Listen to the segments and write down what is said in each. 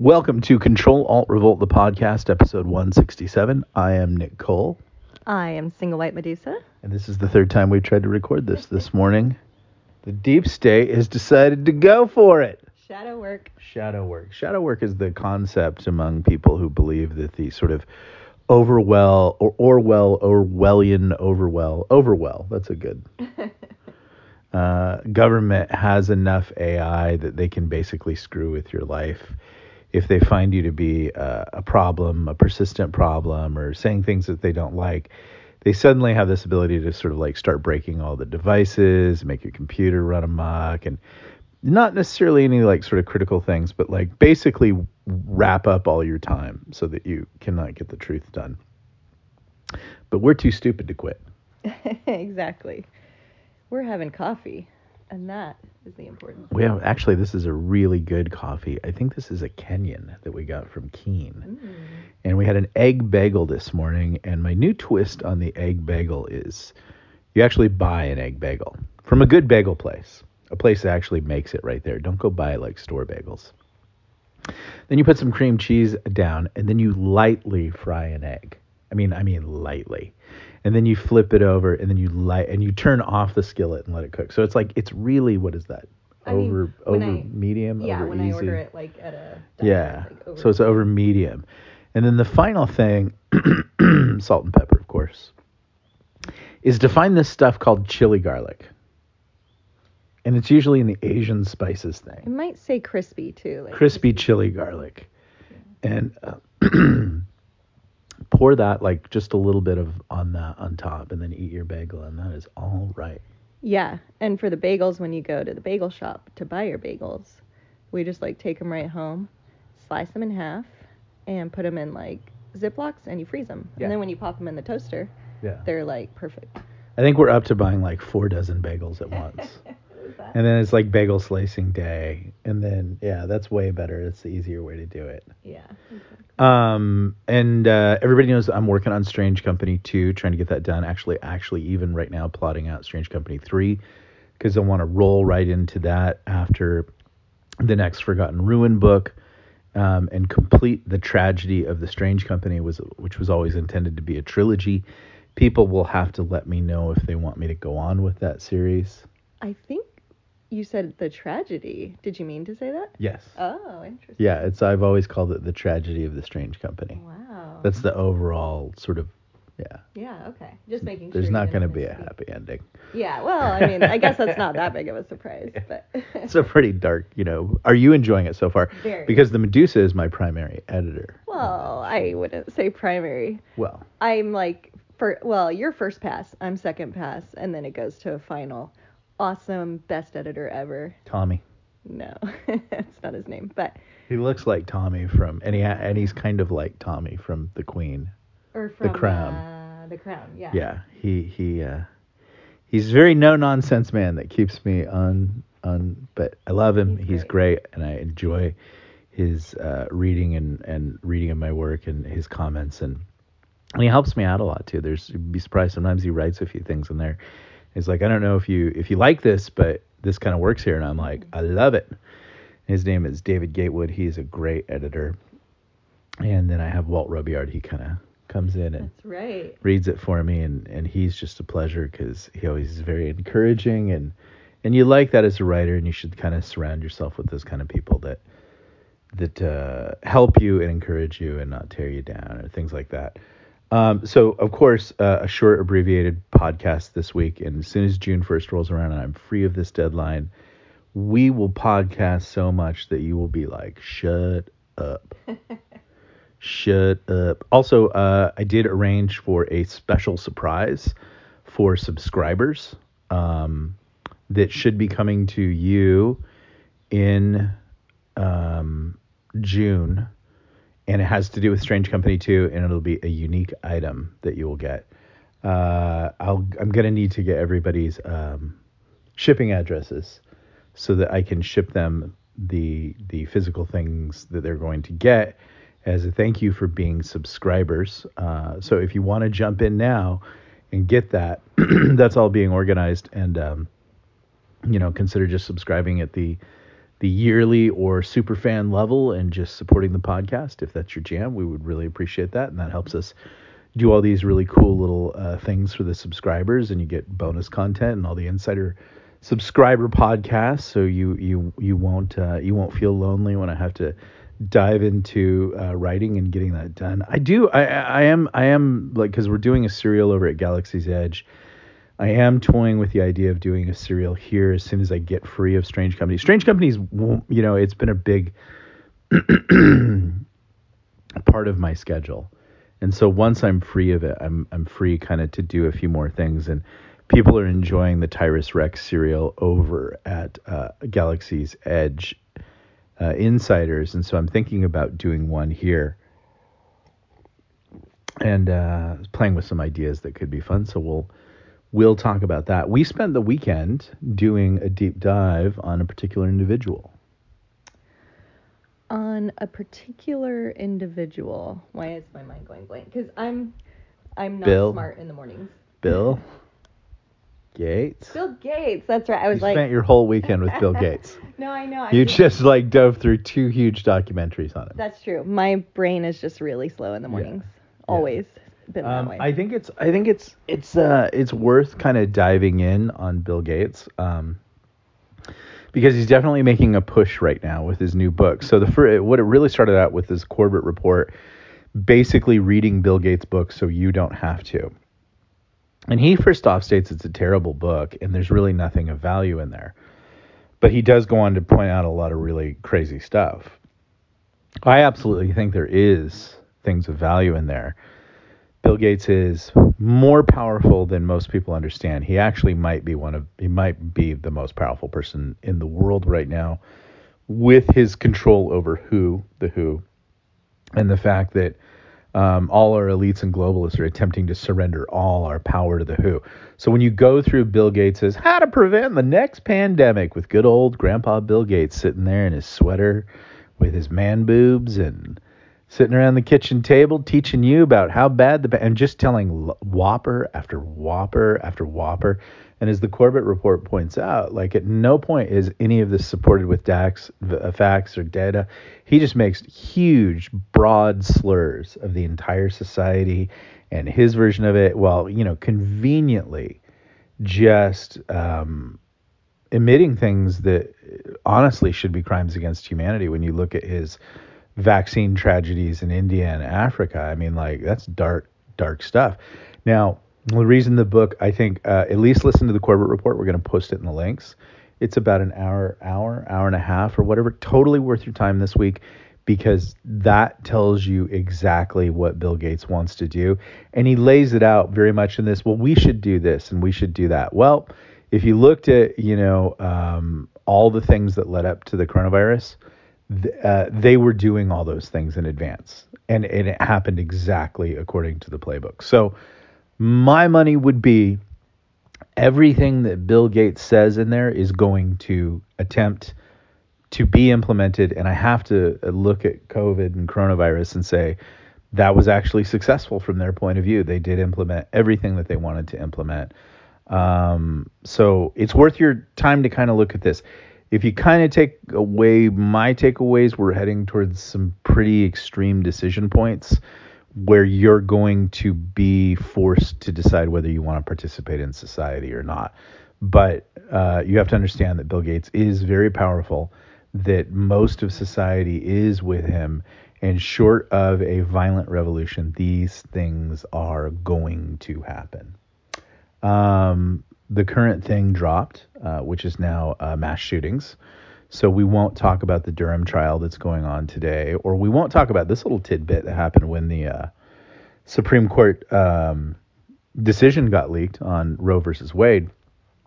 Welcome to Control Alt Revolt, the podcast, episode 167. I am Nick Cole, I am Single White Medusa. and this is the third time we've tried to record this this morning. The deep state has decided to go for it. Shadow work. Shadow work. Shadow work is the concept among people who believe that the sort of overwell or Orwell, Orwellian overwell, overwell. That's a good. Uh, government has enough AI that they can basically screw with your life if they find you to be uh, a problem, a persistent problem, or saying things that they don't like. They suddenly have this ability to sort of like start breaking all the devices, make your computer run amok, and not necessarily any like sort of critical things, but like basically wrap up all your time so that you cannot get the truth done. But we're too stupid to quit. exactly. We're having coffee, and that is the important. We have actually this is a really good coffee. I think this is a Kenyan that we got from Keen. Mm. And we had an egg bagel this morning and my new twist on the egg bagel is you actually buy an egg bagel from a good bagel place. A place that actually makes it right there. Don't go buy like store bagels. Then you put some cream cheese down and then you lightly fry an egg. I mean, I mean lightly. And then you flip it over and then you light and you turn off the skillet and let it cook. So it's like it's really what is that? I mean, over when over I- medium, Yeah, over when easy. I order it like at a. Yeah. like so it's over medium. And then the final thing, salt and pepper, of course, is to find this stuff called chili garlic. And it's usually in the Asian spices thing. It might say crispy too. Like Crispy chili garlic. And uh, pour that like just a little bit of on that on top and then eat your bagel and that is all right. Yeah, and for the bagels, when you go to the bagel shop to buy your bagels, we just like take them right home, slice them in half, and put them in like Ziplocs, and you freeze them. Yeah. And then when you pop them in the toaster, Yeah. they're like perfect. I think we're up to buying like four dozen bagels at once. And then it's like bagel slicing day. And then, yeah, that's way better. It's the easier way to do it. Yeah. Um, and uh, everybody knows I'm working on Strange Company 2, trying to get that done. Actually, actually, even right now, plotting out Strange Company 3, because I want to roll right into that after the next Forgotten Ruin book. Um, and complete the tragedy of the Strange Company was, which was always intended to be a trilogy. People will have to let me know if they want me to go on with that series. I think you said the tragedy. Did you mean to say that? Yes. Oh, interesting. Yeah, it's I've always called it the tragedy of the Strange Company. Wow. That's the overall sort of yeah. yeah. Okay. Just making sure. There's sure. not going to be a happy ending. Yeah. Well, I mean, I guess that's not that big of a surprise, but. It's a pretty dark, you know. Are you enjoying it so far? Very. Because the Medusa is my primary editor. well, I wouldn't say primary. Well, I'm like for well, you're first pass, I'm second pass, and then it goes to a final. Awesome, best editor ever. Tommy. No, that's not his name, but He looks like Tommy from, and he and he's kind of like Tommy from The Queen. or from The Crown. Uh, the Crown, yeah. Yeah, he he uh, he's a very no nonsense man that keeps me on on. But I love him. He's He's, great. great. and I enjoy his uh, reading and and reading of my work and his comments and and he helps me out a lot too. There's you'd be surprised sometimes he writes a few things in there. He's like, I don't know if you if you like this, but this kind of works here, and I'm like, I love it. His name is David Gatewood. He's a great editor. And then I have Walt Robillard. He kind of comes in and right. reads it for me and and he's just a pleasure because he always is very encouraging and and you like that as a writer and you should kind of surround yourself with those kind of people that that uh, help you and encourage you and not tear you down or things like that um, so of course uh, a short abbreviated podcast this week and as soon as june 1st rolls around and i'm free of this deadline we will podcast so much that you will be like shut up Shut up. Also, uh, I did arrange for a special surprise for subscribers um, that should be coming to you in um, June. And it has to do with Strange Company 2, and it'll be a unique item that you will get. Uh, I'll, I'm going to need to get everybody's um, shipping addresses so that I can ship them the the physical things that they're going to get as a thank you for being subscribers. Uh, so if you want to jump in now and get that, that's all being organized and um, you know consider just subscribing at the the yearly or super fan level and just supporting the podcast. If that's your jam, we would really appreciate that, and that helps us do all these really cool little uh, things for the subscribers, and you get bonus content and all the insider subscriber podcasts. So you you you won't uh, you won't feel lonely when I have to dive into uh, writing and getting that done. I do. I I am I am like because we're doing a serial over at Galaxy's Edge. I am toying with the idea of doing a serial here as soon as I get free of Strange Companies. Strange Companies, won't, you know, it's been a big part of my schedule. And so once I'm free of it, I'm I'm free kind of to do a few more things. And people are enjoying the Tyrus Rechs serial over at uh, Galaxy's Edge uh, Insiders, and so I'm thinking about doing one here and uh, playing with some ideas that could be fun. So we'll we'll talk about that. We spent the weekend doing a deep dive on a particular individual. On a particular individual. Why is my mind going blank? Because I'm I'm not Bill. smart in the mornings. Bill Gates. Bill Gates. That's right. I was you like, spent your whole weekend with Bill Gates. no, I know. I You just like dove through two huge documentaries on him. That's true. My brain is just really slow in the mornings. Always been that Um, way. I think it's I think it's it's uh it's worth kind of diving in on Bill Gates. Um, because he's definitely making a push right now with his new book. So the fir- what it really started out with is Corbett report, basically reading Bill Gates' book so you don't have to. And he first off states it's a terrible book and there's really nothing of value in there. But he does go on to point out a lot of really crazy stuff. I absolutely think there is things of value in there. Bill Gates is more powerful than most people understand. He actually might be one of he might be the most powerful person in the world right now with his control over who, the who, and the fact that um, all our elites and globalists are attempting to surrender all our power to the WHO. So when you go through Bill Gates' How to Prevent the Next Pandemic with good old Grandpa Bill Gates sitting there in his sweater with his man boobs and sitting around the kitchen table teaching you about how bad the and just telling whopper after whopper after whopper. And as the Corbett report points out, like at no point is any of this supported with DAX, uh, facts or data. He just makes huge, broad slurs of the entire society and his version of it, while you know conveniently just um, emitting things that honestly should be crimes against humanity. When you look at his vaccine tragedies in India and Africa, I mean, like that's dark, dark stuff. Now, the reason the book, I think, uh, at least listen to the Corbett report. We're going to post it in the links. It's about an hour, hour, hour and a half, or whatever. Totally worth your time this week because that tells you exactly what Bill Gates wants to do, and he lays it out very much in this. Well, we should do this and we should do that. Well, if you looked at, you know, um, all the things that led up to the coronavirus, uh, they were doing all those things in advance, and, and it happened exactly according to the playbook. So my money would be everything that Bill Gates says in there is going to attempt to be implemented. And I have to look at COVID and coronavirus and say that was actually successful from their point of view. They did implement everything that they wanted to implement. Um, so it's worth your time to kind of look at this. If you kind of take away my takeaways, we're heading towards some pretty extreme decision points where you're going to be forced to decide whether you want to participate in society or not. But uh, you have to understand that Bill Gates is very powerful, that most of society is with him, and short of a violent revolution, these things are going to happen. Um, the current thing dropped, uh, which is now uh, mass shootings. So we won't talk about the Durham trial that's going on today, or we won't talk about this little tidbit that happened when the uh, Supreme Court um, decision got leaked on Roe versus Wade.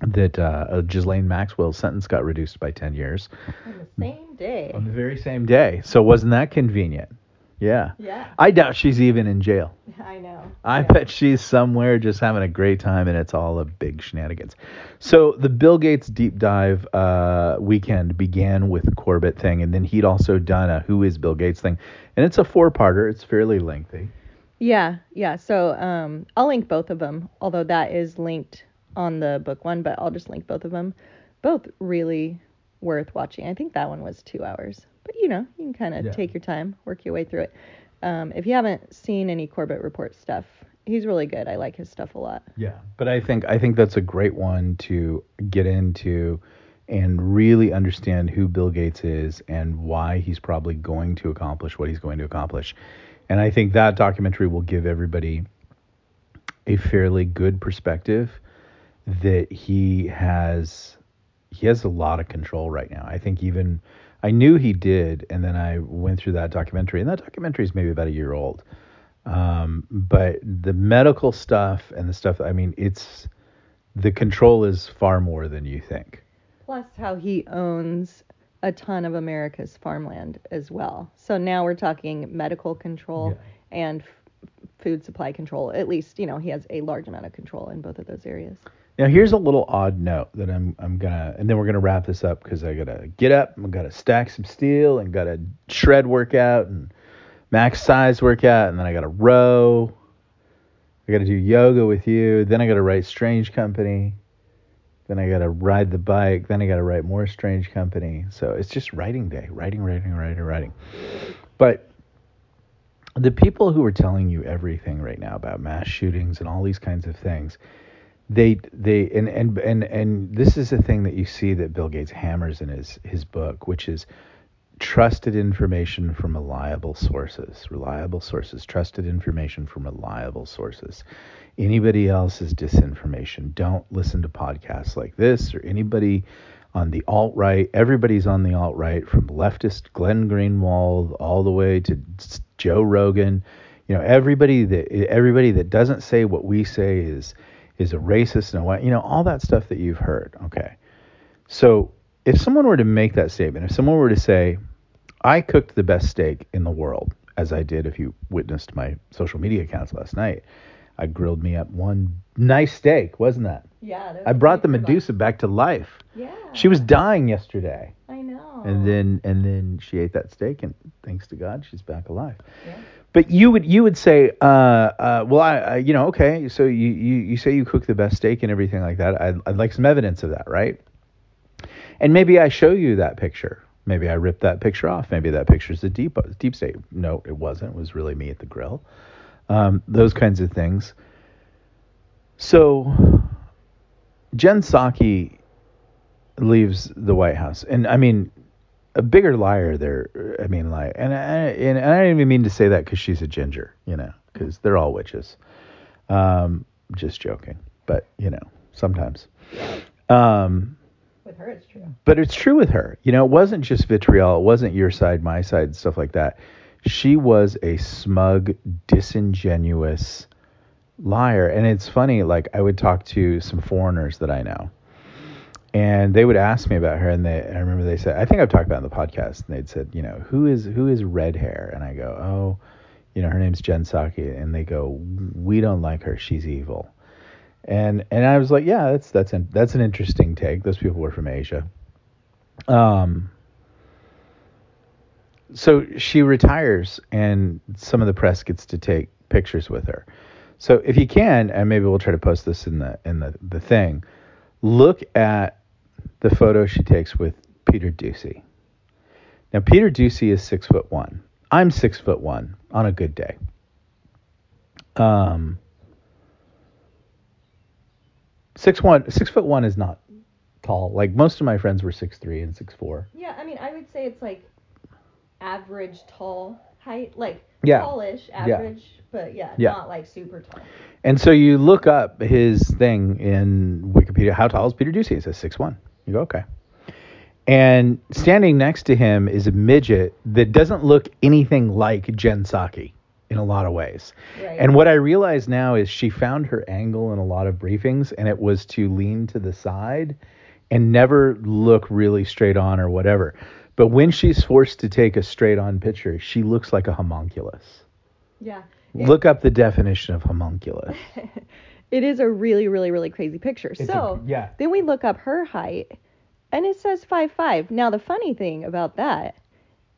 That uh, Ghislaine Maxwell's sentence got reduced by 10 years On the same day. on the very same day. So wasn't that convenient? Yeah. Yeah, I doubt she's even in jail. I know. I Yeah. bet she's somewhere just having a great time and it's all a big shenanigans. So the Bill Gates deep dive uh, weekend began with the Corbett thing, and then he'd also done a Who is Bill Gates thing. And it's a four parter, it's fairly lengthy. Yeah, yeah. So um, I'll link both of them, although that is linked on the book one, but I'll just link both of them. Both really worth watching. I think that one was two hours, but you know, you can kind of Yeah. take your time, work your way through it. Um, if you haven't seen any Corbett Report stuff, he's really good. I like his stuff a lot. Yeah, but I think I think that's a great one to get into and really understand who Bill Gates is and why he's probably going to accomplish what he's going to accomplish. And I think that documentary will give everybody a fairly good perspective that he has he has a lot of control right now. I think even I knew he did, and then I went through that documentary, and that documentary is maybe about a year old. Um, but the medical stuff and the stuff, I mean, it's the control is far more than you think. Plus, how he owns a ton of America's farmland as well. So now we're talking medical control and f- food supply control. At least, you know, he has a large amount of control in both of those areas. Now here's a little odd note that I'm I'm gonna and then we're gonna wrap this up because I gotta get up, I gotta stack some steel and gotta shred workout and max size workout and then I gotta row. I gotta do yoga with you. Then I gotta write Strange Company. Then I gotta ride the bike. Then I gotta write more Strange Company. So it's just writing day, writing, writing, writing, writing. But the people who are telling you everything right now about mass shootings and all these kinds of things, they they and and and and this is a thing that you see that Bill Gates hammers in his his book, which is trusted information from reliable sources. Reliable sources, trusted information from reliable sources. Anybody else's disinformation. Don't listen to podcasts like this or anybody on the alt right. Everybody's on the alt right, from leftist Glenn Greenwald all the way to Joe Rogan. You know, everybody that everybody that doesn't say what we say is is a racist and what you know all that stuff that you've heard. Okay, so if someone were to make that statement, if someone were to say, I cooked the best steak in the world, as I did if you witnessed my social media accounts last night, I grilled me up one nice steak, wasn't that? Yeah. I brought the Medusa back to life. Yeah. She was dying yesterday. I know. And then and then she ate that steak and thanks to God she's back alive. Yeah. But you would you would say, uh, uh, well, I, I, you know, okay, so you, you, you say you cook the best steak and everything like that. I'd, I'd like some evidence of that, right? And maybe I show you that picture. Maybe I rip that picture off. Maybe that picture's a deep deep state. No, it wasn't. It was really me at the grill. Um, those kinds of things. So Jen Psaki leaves the White House, and I mean, a bigger liar there. I mean, like, and I, and I don't even mean to say that because she's a ginger, you know, because they're all witches. Um, just joking, but you know, sometimes. Um, With her, it's true. but it's true with her. You know, it wasn't just vitriol. It wasn't your side, my side, stuff like that. She was a smug, disingenuous liar. And it's funny, like I would talk to some foreigners that I know, and they would ask me about her, and they, I remember they said, I think I've talked about it in the podcast, and they'd said, you know, who is who is red hair? And I go, oh, you know, her name's Jen Psaki, and they go, we don't like her. She's evil. And and I was like, yeah, that's that's an that's an interesting take. Those people were from Asia. Um. So she retires, and some of the press gets to take pictures with her. So if you can, and maybe we'll try to post this in the in the the thing, look at the photo she takes with Peter Doocy. Now Peter Doocy is six foot one. I'm six foot one on a good day. Um. Six one, six foot one is not tall. Like most of my friends were six three and six four. Yeah, I mean, I would say it's like average tall height, like Yeah. tallish, Yeah. But yeah, Yeah. not like super tall. And so you look up his thing in Wikipedia. How tall is Peter Doocy? It says six one. You go okay. And standing next to him is a midget that doesn't look anything like Jen Psaki in a lot of ways. Right. And what I realize now is she found her angle in a lot of briefings, and it was to lean to the side and never look really straight on or whatever. But when she's forced to take a straight on picture, she looks like a homunculus. Yeah. Look up the definition of homunculus. It is a really, really, really crazy picture. It's a- so yeah. then we look up her height, and it says five five. Now the funny thing about that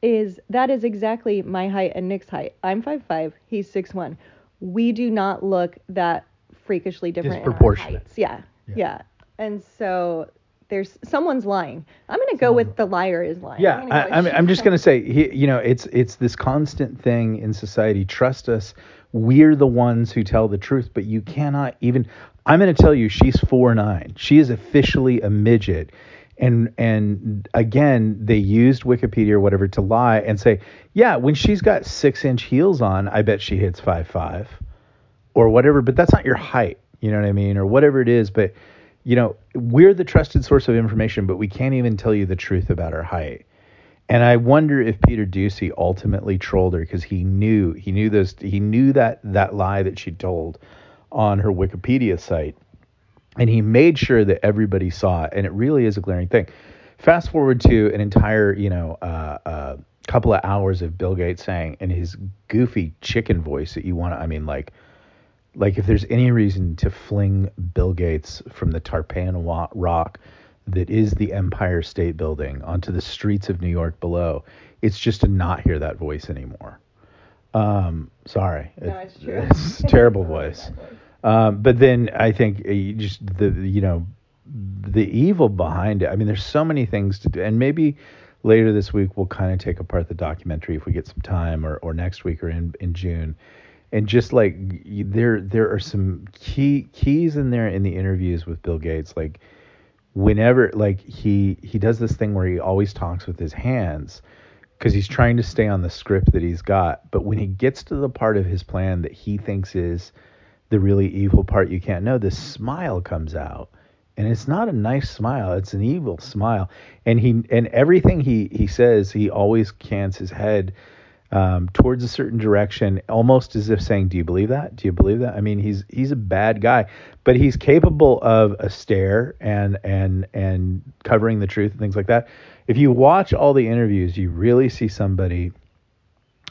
is that is exactly my height and Nick's height. I'm five five. He's six one. We do not look that freakishly different Disproportionate. Yeah, Yeah. yeah. And so there's someone's lying. I'm gonna go with the liar is lying. Yeah, I'm I, I'm, I'm just gonna say, he, you know, it's it's this constant thing in society. Trust us. We're the ones who tell the truth, but you cannot even. I'm gonna tell you, she's four nine. She is officially a midget. And and again, they used Wikipedia or whatever to lie and say, yeah, when she's got six inch heels on, I bet she hits five five, or whatever. But that's not your height. You know what I mean, or whatever it is. But you know, we're the trusted source of information, but we can't even tell you the truth about her height. And I wonder if Peter Doocy ultimately trolled her because he knew he knew those he knew that that lie that she told on her Wikipedia site, and he made sure that everybody saw it. And it really is a glaring thing. Fast forward to an entire you know uh, uh, couple of hours of Bill Gates saying in his goofy chicken voice that you want to I mean like like if there's any reason to fling Bill Gates from the Tarpeian wa- Rock that is the Empire State Building onto the streets of New York below, it's just to not hear that voice anymore. Um, sorry, No, it's true. it's a terrible voice. Um, but then I think uh, just the you know the evil behind it. I mean, there's so many things to do, and maybe later this week we'll kind of take apart the documentary if we get some time, or or next week or in in June, and just like there there are some key keys in there in the interviews with Bill Gates, like whenever like he he does this thing where he always talks with his hands because he's trying to stay on the script that he's got. But when he gets to the part of his plan that he thinks is the really evil part you can't know this smile comes out. And it's not a nice smile it's an evil smile. And he and everything he he says he always cants his head um, towards a certain direction, almost as if saying, "Do you believe that? Do you believe that?" I mean, he's he's a bad guy, but he's capable of a stare and and and covering the truth and things like that. If you watch all the interviews, you really see somebody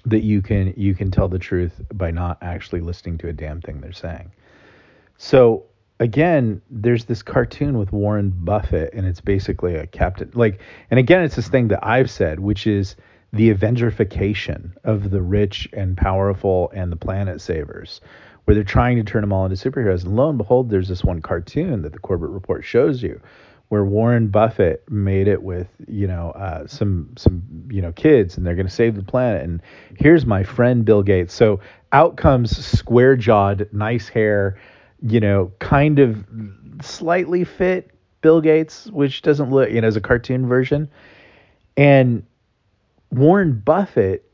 that you can you can tell the truth by not actually listening to a damn thing they're saying. So again, there's this cartoon with Warren Buffett, and it's basically a captain. Like, and again, it's this thing that I've said, which is the Avengerification of the rich and powerful and the planet savers, where they're trying to turn them all into superheroes. And lo and behold, there's this one cartoon that the Corbett Report shows you, where Warren Buffett made it with you know uh, some some you know kids, and they're going to save the planet. And here's my friend Bill Gates. So out comes square jawed, nice hair, you know, kind of slightly fit Bill Gates, which doesn't look you know as a cartoon version, and Warren Buffett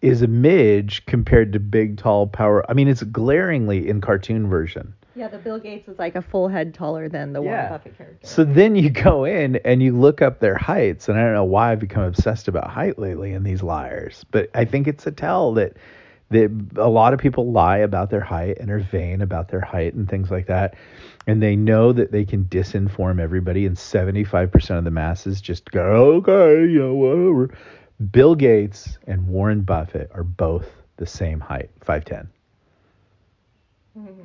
is a midge compared to big, tall, power. I mean, it's glaringly in cartoon version. Yeah, the Bill Gates is like a full head taller than the Yeah. Warren Buffett character. So then you go in and you look up their heights, and I don't know why I've become obsessed about height lately in these liars, but I think it's a tell that that a lot of people lie about their height and are vain about their height and things like that, and they know that they can disinform everybody, and 75% of the masses just go, okay, you know, whatever. Bill Gates and Warren Buffett are both the same height, 5'10.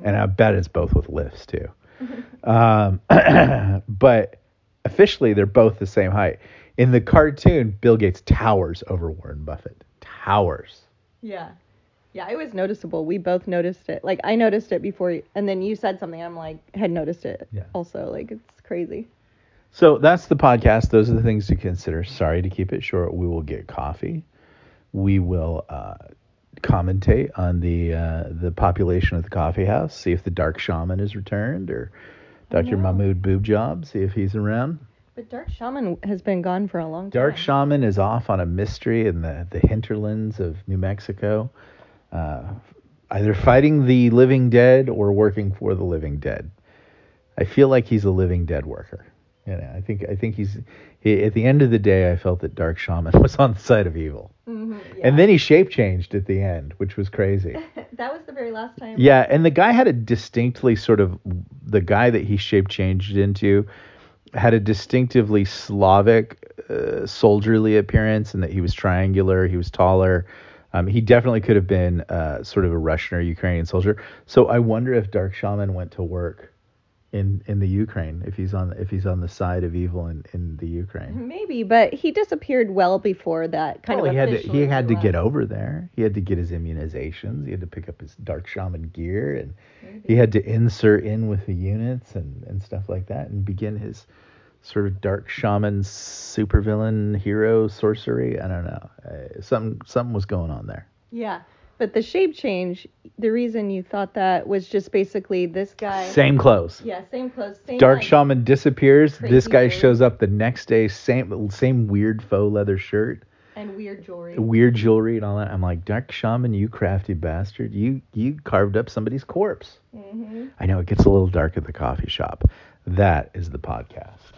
And I bet it's both with lifts too. Um, but officially, they're both the same height. In the cartoon, Bill Gates towers over Warren Buffett. Towers. Yeah. Yeah, it was noticeable. We both noticed it. Like I noticed it before, and then you said something. I'm like, had noticed it. Yeah. Also, like it's crazy. So that's the podcast. Those are the things to consider. Sorry to keep it short. We will get coffee. We will uh, commentate on the uh, the population of the coffee house. See if the dark shaman is returned or Dr. Mahmoud Boob Job. See if he's around. But Dark Shaman has been gone for a long time. Dark Shaman is off on a mystery in the, the hinterlands of New Mexico, uh, either fighting the living dead or working for the living dead. I feel like he's a living dead worker. Know, I think I think he's he, at the end of the day. I felt that Dark Shaman was on the side of evil, Mhm, and then he shape changed at the end, which was crazy. that was the very last time. Yeah, and the guy had a distinctly sort of the guy that he shape changed into had a distinctively Slavic, uh, soldierly appearance, and that he was triangular, he was taller. Um, he definitely could have been uh, sort of a Russian or Ukrainian soldier. So I wonder if Dark Shaman went to work in in the Ukraine, if he's on if he's on the side of evil in, in the Ukraine. Maybe, but he disappeared well before that kind Well, of. he had to, he had to get over there. He had to get his immunizations. He had to pick up his Dark Shaman gear, and he had to insert in with the units and, and stuff like that, and begin his sort of dark shaman, supervillain, hero, sorcery. I don't know. Uh, something something was going on there. Yeah. But the shape change, the reason you thought that was just basically this guy. Same clothes. Yeah, same clothes. Same Dark shaman disappears. Crazy this guy shows up the next day. Same same weird faux leather shirt, And weird jewelry. weird jewelry, and all that. I'm like, Dark shaman, you crafty bastard! You you carved up somebody's corpse. hmm I know it gets a little dark at the coffee shop. That is the podcast.